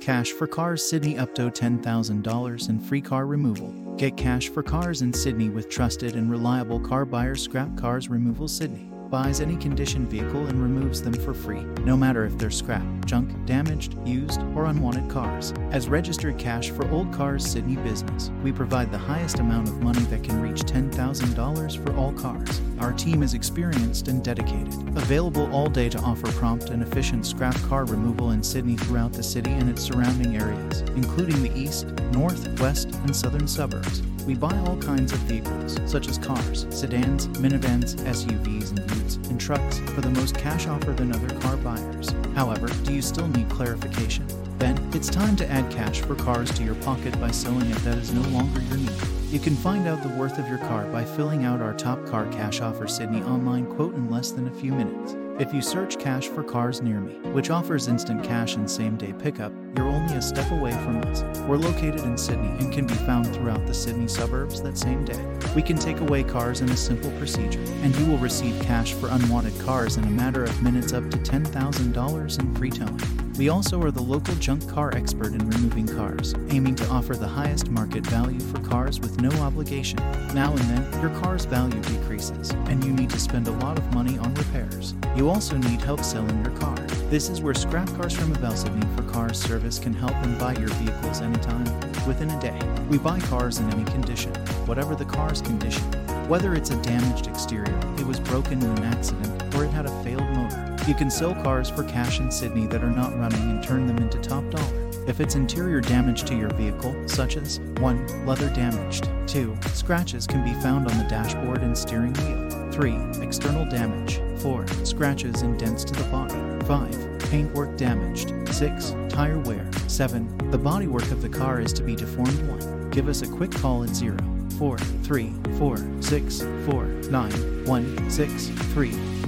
Cash for Cars Sydney up to $10,000 in free car removal. Get cash for cars in Sydney with trusted and reliable car buyers Scrap Cars Removal Sydney. Buys any condition vehicle and removes them for free, no matter if they're scrap, junk, damaged, used, or unwanted cars. As registered cash for old cars Sydney business, we provide the highest amount of money that can reach $10,000 for all cars. Our team is experienced and dedicated, available all day to offer prompt and efficient scrap car removal in Sydney throughout the city and its surrounding areas, including the east, north, west, and southern suburbs. We buy all kinds of vehicles, such as cars, sedans, minivans, SUVs, and and trucks for the most cash offer than other car buyers. However, do you still need clarification? Then, it's time to add cash for cars to your pocket by selling it that is no longer your need. You can find out the worth of your car by filling out our Top Car Cash Offer Sydney online quote in less than a few minutes. If you search Cash for Cars Near Me, which offers instant cash and same day pickup, you're only a step away from us. We're located in Sydney and can be found throughout the Sydney suburbs that same day. We can take away cars in a simple procedure, and you will receive cash for unwanted cars in a matter of minutes up to $10,000 in free towing. We also are the local junk car expert in removing cars, aiming to offer the highest market value for cars with no obligation. Now and then, your car's value decreases, and you need to spend a lot of money on repairs. You also need help selling your car. This is where Scrap Cars Removal Sydney for Cars service can help and buy your vehicles anytime, within a day. We buy cars in any condition, whatever the car's condition. Whether it's a damaged exterior, it was broken in an accident, or it had a failed motor. You can sell cars for cash in Sydney that are not running and turn them into top dollar. If it's interior damage to your vehicle, such as 1. Leather damaged, 2. Scratches can be found on the dashboard and steering wheel, 3. External damage, 4. Scratches and dents to the body, 5. Paintwork damaged, 6. Tire wear, 7. The bodywork of the car is to be deformed 1. Give us a quick call at 0. 4 3 4 6 4 9 1 6 3